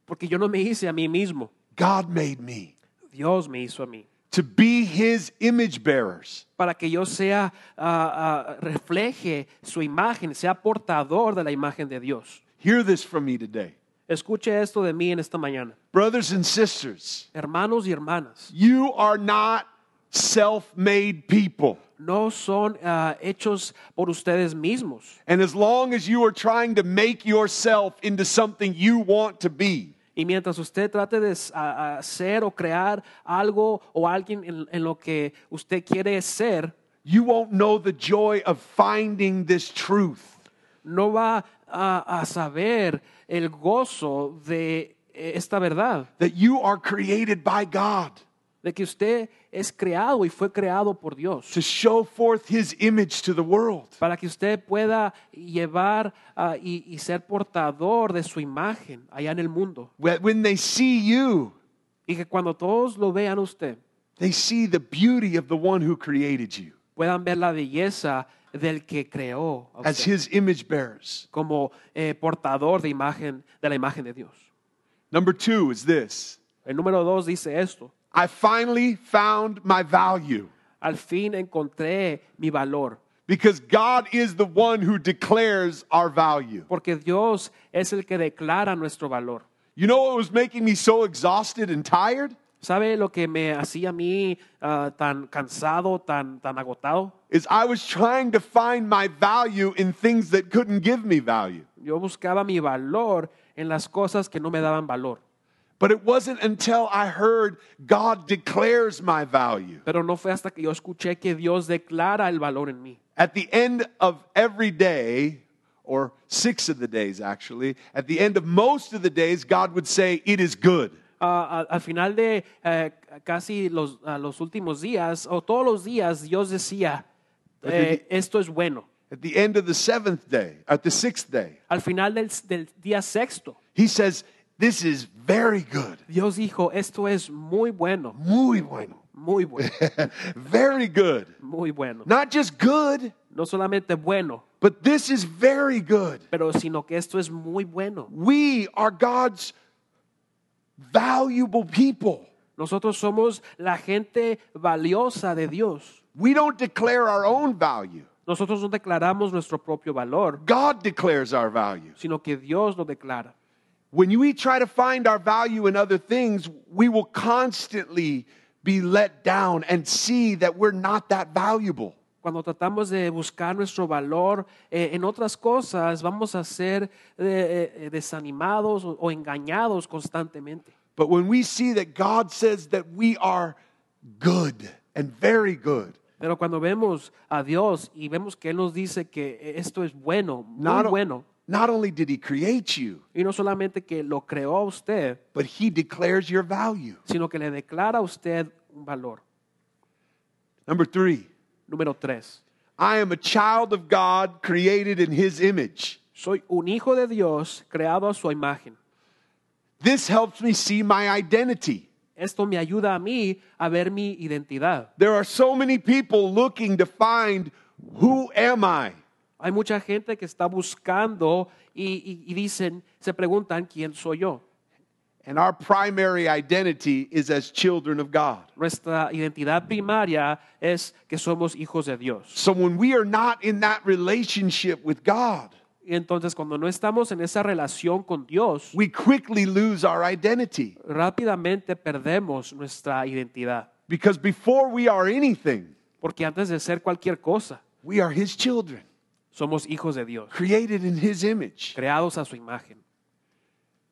porque yo no me hice a mí mismo. God made me Dios me hizo a mí. to be his image bearers. Para que yo sea, ah, ah, refleje su imagen, sea portador de la imagen de Dios. Hear this from me today. Escuche esto de mí en esta mañana. Brothers and sisters, Hermanos y hermanas, you are not self made people. no son ah, hechos por ustedes mismos. And as long as you are trying to make yourself into something you want to be, Y mientras usted trate de hacer o crear algo o alguien en, en lo que usted quiere ser, you won't know the joy of finding this truth. no va a, a saber el gozo de eh, esta verdad, That you are created by God de que usted es creado y fue creado por Dios. to show forth his image to the world. para que usted pueda llevar ah, y, y ser portador de su imagen allá en el mundo. When they see you, Y que cuando todos lo vean usted, they see the beauty of the one who created you puedan ver la belleza del que creó a as his image bearers. como eh, portador de imagen de la imagen de Dios. Number two is this El número dos dice esto. I finally found my value Al fin encontré mi valor, because God is the one who declares our value. porque Dios es el que declara nuestro valor. You know what was making me so exhausted and tired? ¿Sabe lo que me hacía a mí ah, tan cansado, tan, tan agotado? Is I was trying to find my value in things that couldn't give me value. Yo buscaba mi valor en las cosas que no me daban valor. But it wasn't until I heard God declares my value. Pero no fue hasta que yo escuché que Dios declara el valor en mí. At the end of every day, or six of the days actually, at the end of most of the days, God would say, It is good. Ah, al- al final de eh, casi los, ah, los últimos días, o todos los días, Dios decía, eh, esto es bueno. At the end of the seventh day, at the sixth day, Al final del, del día sexto, He says, This is very good. Dios dijo, esto es muy bueno, Muy bueno. muy bueno, very good. muy bueno. Not just good, No solamente bueno, but this is very good. pero sino que esto es muy bueno. We are God's valuable people. Nosotros somos la gente valiosa de Dios. We don't declare our own value. Nosotros no declaramos nuestro propio valor, God declares our value. sino que Dios lo declara. When we try to find our value in other things, we will constantly be let down and see that we're not that valuable. Cuando tratamos de buscar nuestro valor eh, en otras cosas, vamos a ser eh, eh, desanimados o, o engañados constantemente. But when we see that God says that we are good and very good, Pero cuando vemos a Dios y vemos que Él nos dice que esto es bueno, muy not, bueno, not only did He create you, y no solamente que lo creó a usted, but He declares your value. sino que le declara a usted un valor. Number three, Número tres, I am a child of God created in His image. soy un hijo de Dios creado a su imagen. This helps me see my identity. Esto me ayuda a mí a ver mi identidad. There are so many people looking to find who am I? Hay mucha gente que está buscando y, y- y dicen, se preguntan quién soy yo. And our primary identity is as children of God. Nuestra identidad primaria es que somos hijos de Dios. So when we are not in that relationship with God, Y entonces cuando no estamos en esa relación con Dios, we quickly lose our identity. rápidamente perdemos nuestra identidad. Because before we are anything, Porque antes de ser cualquier cosa, we are His children, somos hijos de Dios, created in His image. creados a su imagen.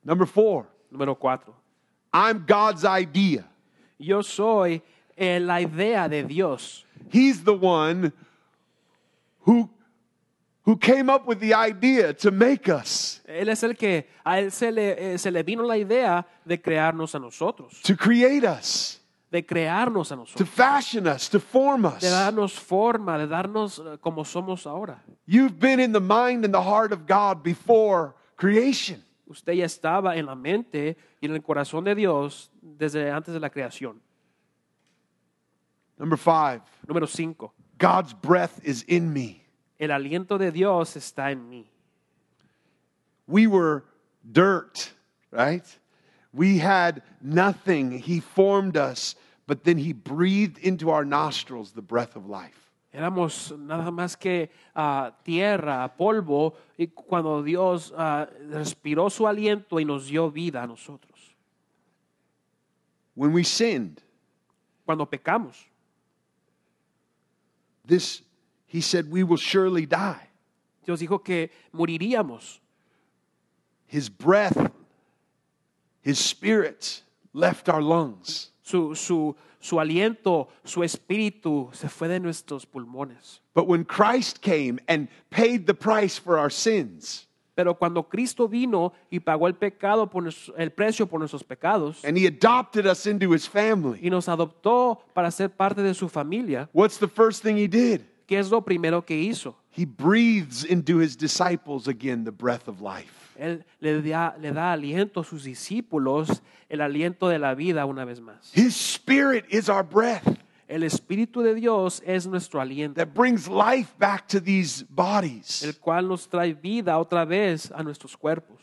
Number four, Número cuatro. I'm God's idea. Yo soy eh, la idea de Dios. He's the one who, who came up with the idea to make us, Él es el que a él se le, eh, se le vino la idea de crearnos a nosotros, to create us, de crearnos a to nosotros, fashion us, to form us. de darnos forma, de darnos eh, como somos ahora. You've been in the mind and the heart of God before creation. Usted ya estaba en la mente y en el corazón de Dios desde antes de la creación. Number five, Número cinco. God's breath is in me. El aliento de Dios está en mí. We were dirt, right? We had nothing. He formed us, but then He breathed into our nostrils the breath of life. Éramos nada más que ah, tierra, polvo, y cuando Dios ah, respiró su aliento y nos dio vida a nosotros. When we sinned, Cuando pecamos, this, He said, we will surely die. Dios dijo que moriríamos. His breath, His spirit left our lungs. Su, su, su aliento, su espíritu se fue de nuestros pulmones. But when Christ came and paid the price for our sins, Pero cuando Cristo vino y pagó el pecado por el precio por nuestros pecados and He adopted us into His family, y nos adoptó para ser parte de su familia, what's the first thing He did? ¿qué es lo primero que hizo? He breathes into His disciples again the breath of life. Él le da, le da aliento a sus discípulos, el aliento de la vida una vez más. His spirit is our breath El Espíritu de Dios es nuestro aliento, that brings life back to these bodies. el cual nos trae vida otra vez a nuestros cuerpos.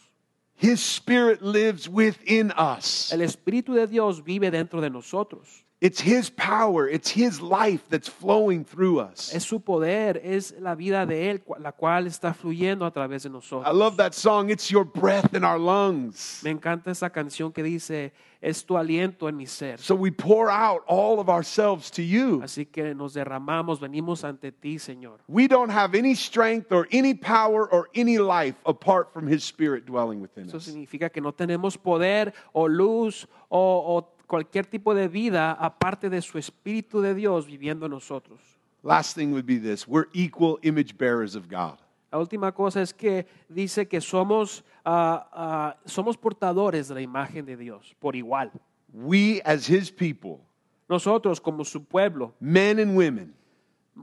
His spirit lives within us. El Espíritu de Dios vive dentro de nosotros. It's His power, it's His life that's flowing through us. Es su poder, es la vida de Él, la cual está fluyendo a través de nosotros. I love that song. It's your breath in our lungs. Me encanta esa canción que dice, es tu aliento en mi ser. So we pour out all of ourselves to you. Así que nos derramamos, venimos ante ti, Señor. We don't have any strength or any power or any life apart from His Spirit dwelling within Eso us. significa que no tenemos poder o luz o, o cualquier tipo de vida aparte de su Espíritu de Dios viviendo en nosotros. Last thing would be this we're equal image bearers of God. La última cosa es que dice que somos, ah, ah, somos portadores de la imagen de Dios por igual. We, as His people, Nosotros como su pueblo, men and women,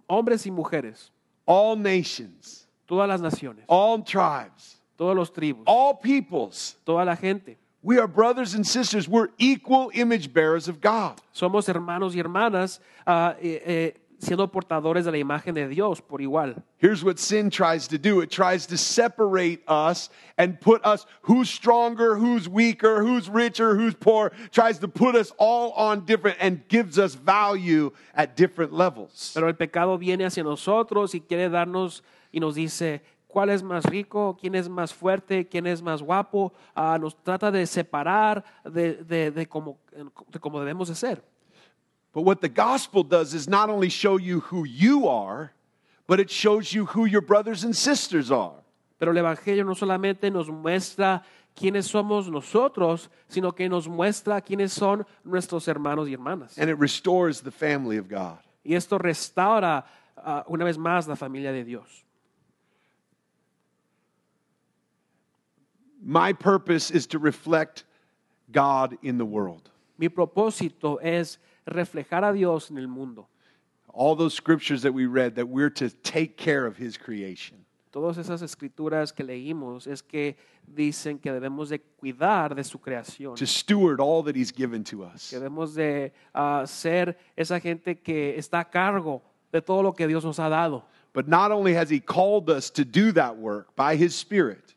hombres y mujeres, all nations, todas las naciones, all tribes, todos los tribus, all peoples, toda la gente, we are brothers and sisters. We're equal image bearers of God. somos hermanos y hermanas ah, eh, eh, siendo portadores de la imagen de Dios por igual. Here's what sin tries to do it tries to separate us and put us who's stronger, who's weaker, who's richer, who's poor, tries to put us all on different and gives us value at different levels. Pero el pecado viene hacia nosotros y quiere darnos y nos dice cuál es más rico, quién es más fuerte, quién es más guapo. Ah, nos trata de separar de, de, de cómo, de cómo debemos de ser. But what the gospel does is not only show you who you are, but it shows you who your brothers and sisters are. Pero el Evangelio no solamente nos muestra quiénes somos nosotros, sino que nos muestra quiénes son nuestros hermanos y hermanas. And it restores the family of God. Y esto restaura ah, una vez más la familia de Dios. My purpose is to reflect God in the world. Mi propósito es reflejar a Dios en el mundo. All those scriptures that we read, that we're to take care of His creation. Todas esas escrituras que leímos es que dicen que debemos de cuidar de su creación, to steward all that He's given to us. que debemos de ah, ser esa gente que está a cargo de todo lo que Dios nos ha dado. But not only has He called us to do that work by His Spirit,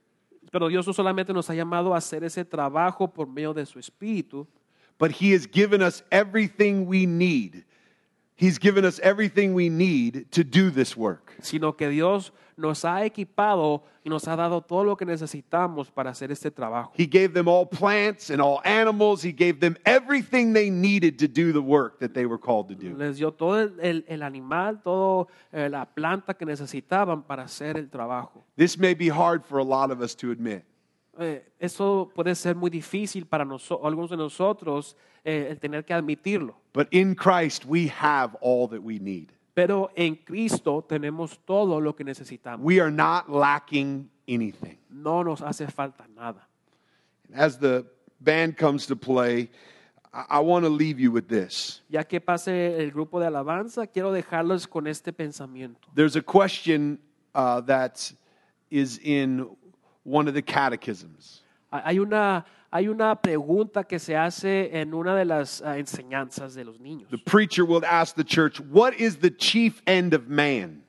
Pero Dios no solamente nos ha llamado a hacer ese trabajo por medio de su espíritu, but He has given us everything we need. He's given us everything we need to do this work. sino que Dios nos ha equipado y nos ha dado todo lo que necesitamos para hacer este trabajo. He gave them all plants and all animals. He gave them everything they needed to do the work that they were called to do. Les dio todo el, el- animal, toda eh, la planta que necesitaban para hacer el trabajo. This may be hard for a lot of us to admit, Eh, eso puede ser muy difícil para noso- algunos de nosotros eh, el tener que admitirlo. but in Christ we have all that we need. Pero en Cristo tenemos todo lo que necesitamos. We are not lacking anything. No nos hace falta nada. As the band comes to play, I, I want to leave you with this. Ya que pase el grupo de alabanza, quiero dejarlos con este pensamiento. There's a question uh, that is in one of the catechisms. Hay una, hay una pregunta que se hace en una de las ah, enseñanzas de los niños. The preacher will ask the church, What is the chief end of man?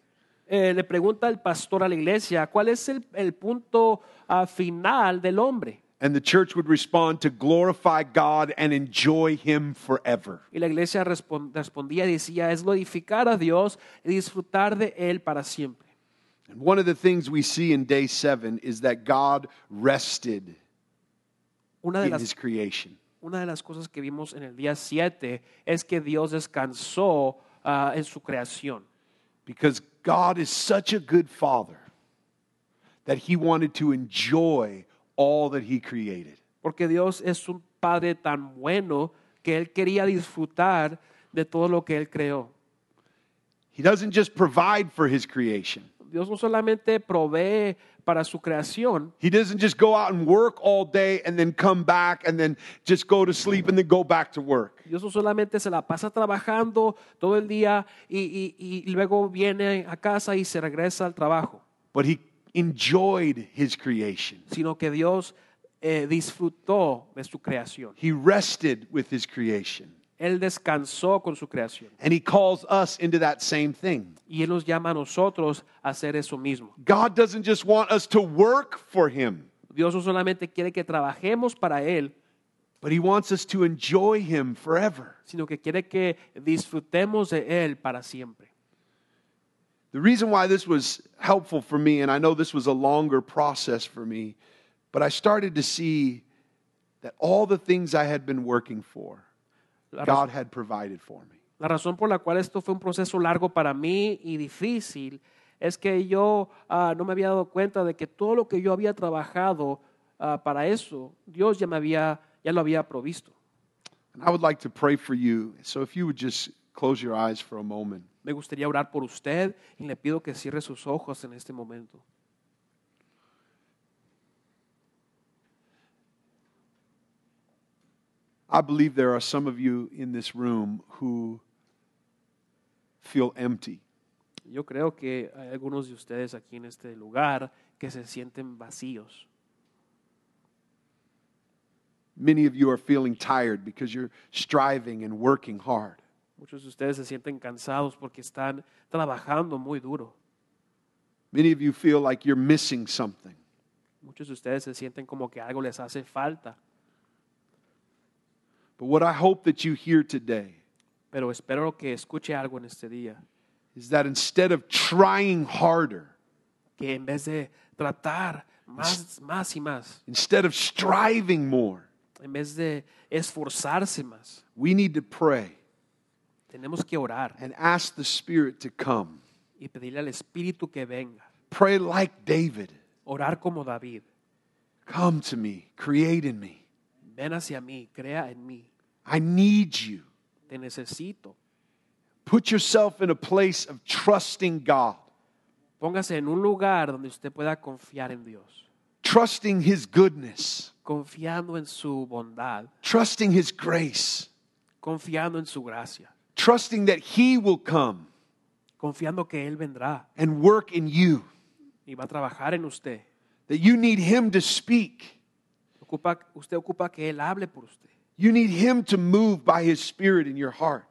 Eh, le pregunta el pastor a la iglesia, ¿cuál es el, el punto ah, final del hombre? And the church would respond to glorify God and enjoy Him forever. Y la iglesia respon- respondía decía, es glorificar a Dios y disfrutar de Él para siempre. And one of the things we see in day seven is that God rested Una de, in las, His creation. una de las cosas que vimos en el día 7 es que Dios descansó ah, en su creación. Because God is such a good Father that He wanted to enjoy all that He created. Porque Dios es un Padre tan bueno que Él quería disfrutar de todo lo que Él creó. He doesn't just provide for His creation. Dios no solamente provee para su creación, He doesn't just go out and work all day and then come back and then just go to sleep and then go back to work. Dios no solamente se la pasa trabajando todo el día y, y- y luego viene a casa y se regresa al trabajo, But He enjoyed His creation. sino que Dios eh, disfrutó de su creación. He rested with His creation. Él descansó con su creación And He calls us into that same thing. y Él nos llama a nosotros a hacer eso mismo. God doesn't just want us to work for Him, Dios no solamente quiere que trabajemos para Él, but He wants us to enjoy Him forever. sino que quiere que disfrutemos de Él para siempre. The reason why this was helpful for me, and I know this was a longer process for me, but I started to see that all the things I had been working for, La, God had provided for me. la razón por la cual esto fue un proceso largo para mí y difícil es que yo ah, no me había dado cuenta de que todo lo que yo había trabajado ah, para eso, Dios ya me había, ya lo había provisto. And I would like to pray for you. So if you would just close your eyes for a moment. Me gustaría orar por usted y le pido que cierre sus ojos en este momento. I believe there are some of you in this room who feel empty. Yo creo que hay algunos de ustedes aquí en este lugar que se sienten vacíos. Many of you are feeling tired because you're striving and working hard. Muchos de ustedes se sienten cansados porque están trabajando muy duro. Many of you feel like you're missing something. Muchos de ustedes se sienten como que algo les hace falta. But what I hope that you hear today Pero espero que escuche algo en este día. is that instead of trying harder, Que en vez de tratar más, más y más, instead of striving more, en vez de esforzarse más, we need to pray tenemos que orar and ask the Spirit to come. y pedirle al Espíritu que venga. Pray like David Orar como David. Come to me, create in me. Ven hacia mí, crea en mí. I need you. Te necesito. Put yourself in a place of trusting God, Póngase en un lugar donde usted pueda confiar en Dios, trusting His goodness, confiando en su bondad, trusting His grace, confiando en su gracia, trusting that He will come confiando que Él vendrá. and work in you, y va a trabajar en usted. that you need Him to speak. Ocupa, usted ocupa que Él hable por usted, You need Him to move by His Spirit in your heart.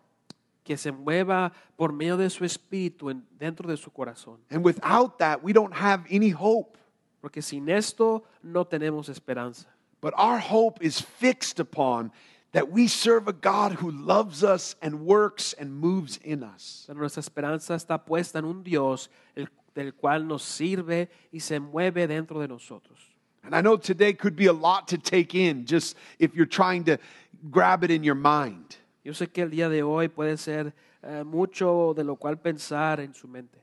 que se mueva por medio de su espíritu en- dentro de su corazón. And without that, we don't have any hope. Porque sin esto no tenemos esperanza. But our hope is fixed upon that we serve a God who loves us and works and moves in us. Pero nuestra esperanza está puesta en un Dios el- del cual nos sirve y se mueve dentro de nosotros. And I know today could be a lot to take in just if you're trying to grab it in your mind. Yo sé que el día de hoy puede ser eh, mucho de lo cual pensar en su mente.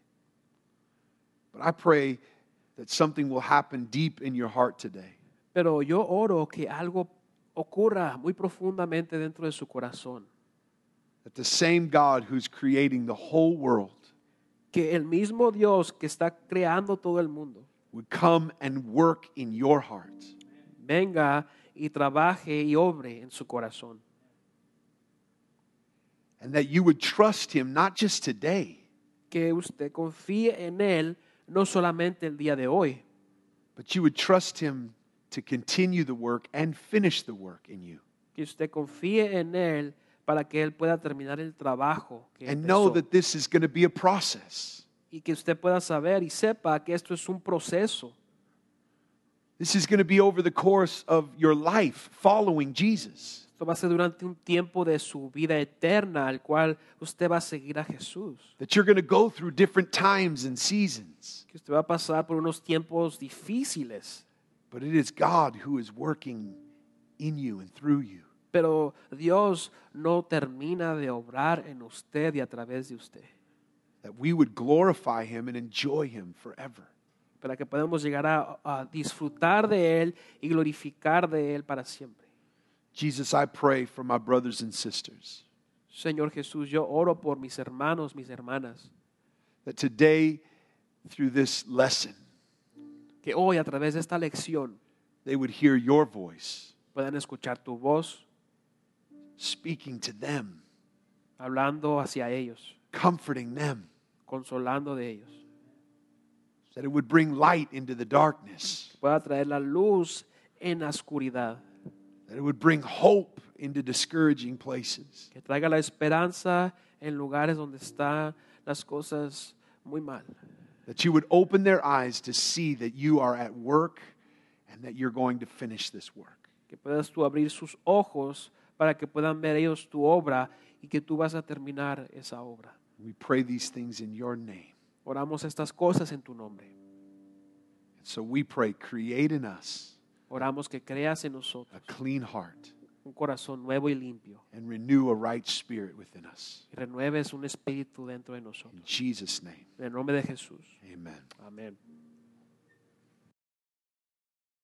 But I pray that something will happen deep in your heart today. Pero yo oro que algo ocurra muy profundamente dentro de su corazón. That the same God who's creating the whole world Que el mismo Dios que está creando todo el mundo would come and work in your heart. venga y trabaje y obre en su corazón. And that you would trust Him not just today, Que usted confíe en Él no solamente el día de hoy, but you would trust Him to continue the work and finish the work in you. que usted confíe en Él para que Él pueda terminar el trabajo que And know that this is going to be a process. Y que usted pueda saber y sepa que esto es un proceso. This is going to be over the course of your life following Jesus. Esto va a ser durante un tiempo de su vida eterna al cual usted va a seguir a Jesús. That you're going to go through different times and seasons. Que usted va a pasar por unos tiempos difíciles, But it is God who is working in you and through you. pero Dios no termina de obrar en usted y a través de usted. That we would glorify Him and enjoy Him forever. Para que podamos llegar a, a disfrutar de Él y glorificar de Él para siempre. Jesus, I pray for my brothers and sisters Señor Jesús, yo oro por mis hermanos, mis hermanas, that today, through this lesson, que hoy a través de esta lección they would hear your voice puedan escuchar tu voz speaking to them, hablando hacia ellos, comforting them, consolando de ellos. that it would bring light into the darkness, Pueda traer la luz en la oscuridad, that it would bring hope into discouraging places. que traiga la esperanza en lugares donde están las cosas muy mal. That you would open their eyes to see that you are at work and that you're going to finish this work. Que puedas tú abrir sus ojos para que puedan ver ellos tu obra y que tú vas a terminar esa obra. We pray these things in your name. Oramos estas cosas en tu nombre. So we pray, create in us Oramos que creas en nosotros a clean heart un corazón nuevo y limpio and renew a right spirit within us. y renueves un espíritu dentro de nosotros. In Jesus' name, En el nombre de Jesús. amen. Amén.